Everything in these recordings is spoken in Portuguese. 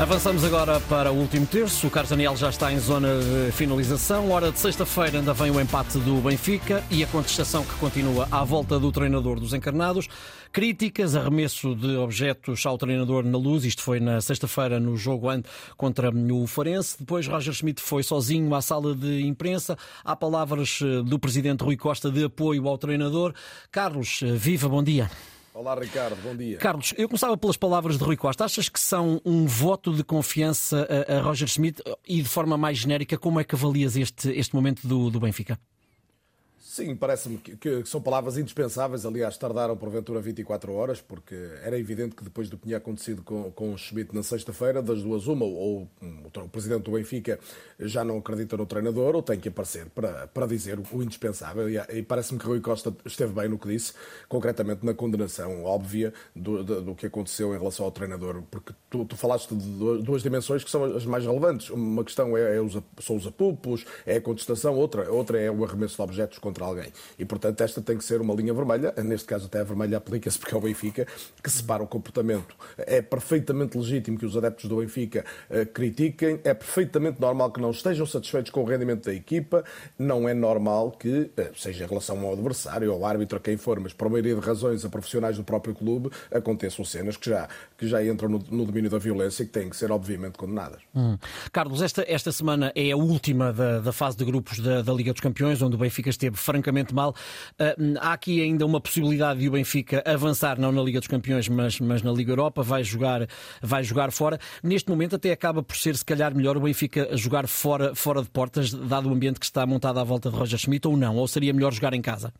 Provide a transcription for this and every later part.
Avançamos agora para o último terço. O Carlos Daniel já está em zona de finalização. Hora de sexta-feira ainda vem o empate do Benfica e a contestação que continua à volta do treinador dos encarnados. Críticas, arremesso de objetos ao treinador na luz. Isto foi na sexta-feira no jogo contra o Farense. Depois Roger Schmidt foi sozinho à sala de imprensa. Há palavras eh, do presidente Rui Costa de apoio ao treinador. Carlos, eh, viva, bom dia. Olá, Ricardo, bom dia. Carlos, eu começava pelas palavras de Rui Costa. Achas que são um voto de confiança a, a Roger Schmidt e, de forma mais genérica, como é que avalias este, este momento do, do Benfica? Sim, parece-me que, que, são palavras indispensáveis. Aliás, tardaram porventura 24 horas, porque era evidente que depois do que tinha acontecido com, com o Schmidt na sexta-feira, das duas, uma, ou, ou o presidente do Benfica já não acredita no treinador, ou tem que aparecer para, para dizer o, indispensável. E, e parece-me que Rui Costa esteve bem no que disse, concretamente na condenação óbvia do, do, do que aconteceu em relação ao treinador, porque tu, tu, falaste de duas dimensões que são as mais relevantes. Uma questão é, é os, são os apupos, é a contestação, outra, outra é o arremesso de objetos contra alguém. E, portanto, esta tem que ser uma linha vermelha, neste caso até a vermelha aplica-se porque é o Benfica, que separa o comportamento. É perfeitamente legítimo que os adeptos do Benfica uh, critiquem, é perfeitamente normal que não estejam satisfeitos com o rendimento da equipa, não é normal que, uh, seja em relação ao adversário, ao árbitro, a quem for, mas por maioria de razões a profissionais do próprio clube, aconteçam cenas que já, que já entram no, no domínio da violência e que têm que ser, obviamente, condenadas. Hum. Carlos, esta, esta semana é a última da, da fase de grupos da, da Liga dos Campeões, onde o Benfica esteve francamente mal. Uh, há aqui ainda uma possibilidade de o Benfica avançar, não na Liga dos Campeões, mas, mas na Liga Europa, vai jogar, vai jogar fora. Neste momento até acaba por ser, se calhar, melhor o Benfica jogar fora, fora de portas, dado o ambiente que está montado à volta de Roger Schmidt, ou não? Ou seria melhor jogar em casa?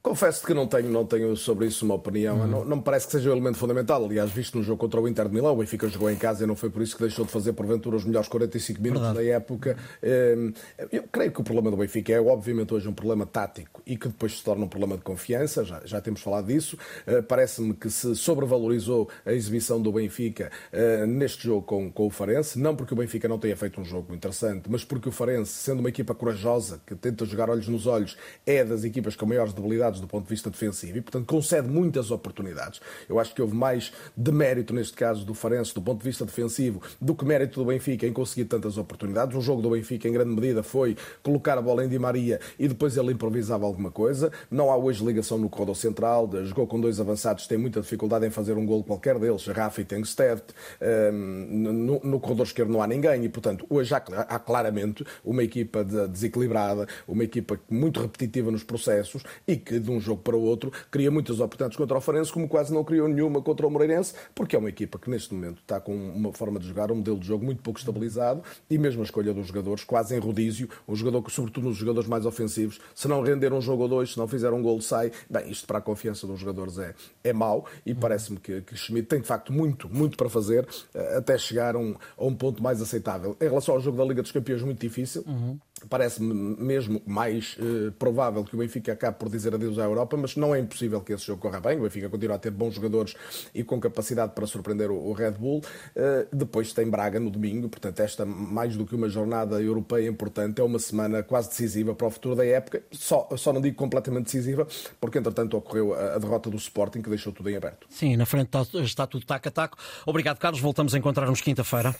Confesso que não tenho, não tenho sobre isso uma opinião. Uhum. Não, não, me parece que seja um elemento fundamental. Aliás, visto no jogo contra o Inter de Milão, o Benfica jogou em casa e não foi por isso que deixou de fazer, porventura, os melhores 45 minutos Verdade. da época. Ehm, eu creio que o problema do Benfica é, obviamente, hoje um problema tático e que depois se torna um problema de confiança. Já, já temos falado disso. Eh, parece-me que se sobrevalorizou a exibição do Benfica eh, neste jogo com, com o Farense. Não porque o Benfica não tenha feito um jogo interessante, mas porque o Farense, sendo uma equipa corajosa, que tenta jogar olhos nos olhos, é das equipas com maiores debilidades do ponto de vista defensivo e, portanto, concede muitas oportunidades. Eu acho que houve mais de mérito, neste caso, do Farense, do ponto de vista defensivo, do que mérito do Benfica em conseguir tantas oportunidades. O jogo do Benfica, em grande medida, foi colocar a bola em Di Maria e depois ele improvisava alguma coisa. Não há hoje ligação no corredor central, jogou com dois avançados, tem muita dificuldade em fazer um gol qualquer deles, Rafa e Tengsted. No, no corredor esquerdo não há ninguém e, portanto, hoje há, há claramente uma equipa desequilibrada, uma equipa muito repetitiva nos processos e que de um jogo para o outro, cria muitas oportunidades contra o Farense, como quase não criou nenhuma contra o Moreirense, porque é uma equipa que neste momento está com uma forma de jogar, um modelo de jogo muito pouco estabilizado e mesmo a escolha dos jogadores, quase em rodízio, um jogador que, sobretudo nos jogadores mais ofensivos, se não render um jogo ou dois, se não fizer um gol, sai. Bem, isto para a confiança dos jogadores é, é mau e parece-me que, que Schmidt tem de facto muito, muito para fazer eh, até chegar a um, a um ponto mais aceitável. Em relação ao jogo da Liga dos Campeões, muito difícil. Uhum. Parece-me mesmo mais uh, provável que o Benfica acabe por dizer adeus à Europa, mas não é impossível que esse jogo corra bem. O Benfica continua a ter bons jogadores e com capacidade para surpreender o, o Red Bull. Uh, depois tem Braga no domingo, portanto, esta mais do que uma jornada europeia importante, é uma semana quase decisiva para o futuro da época. Só, só não digo completamente decisiva, porque entretanto ocorreu a, a derrota do Sporting que deixou tudo em aberto. Sim, na frente está, está tudo taco a taco. Obrigado, Carlos. Voltamos a encontrar-nos quinta-feira.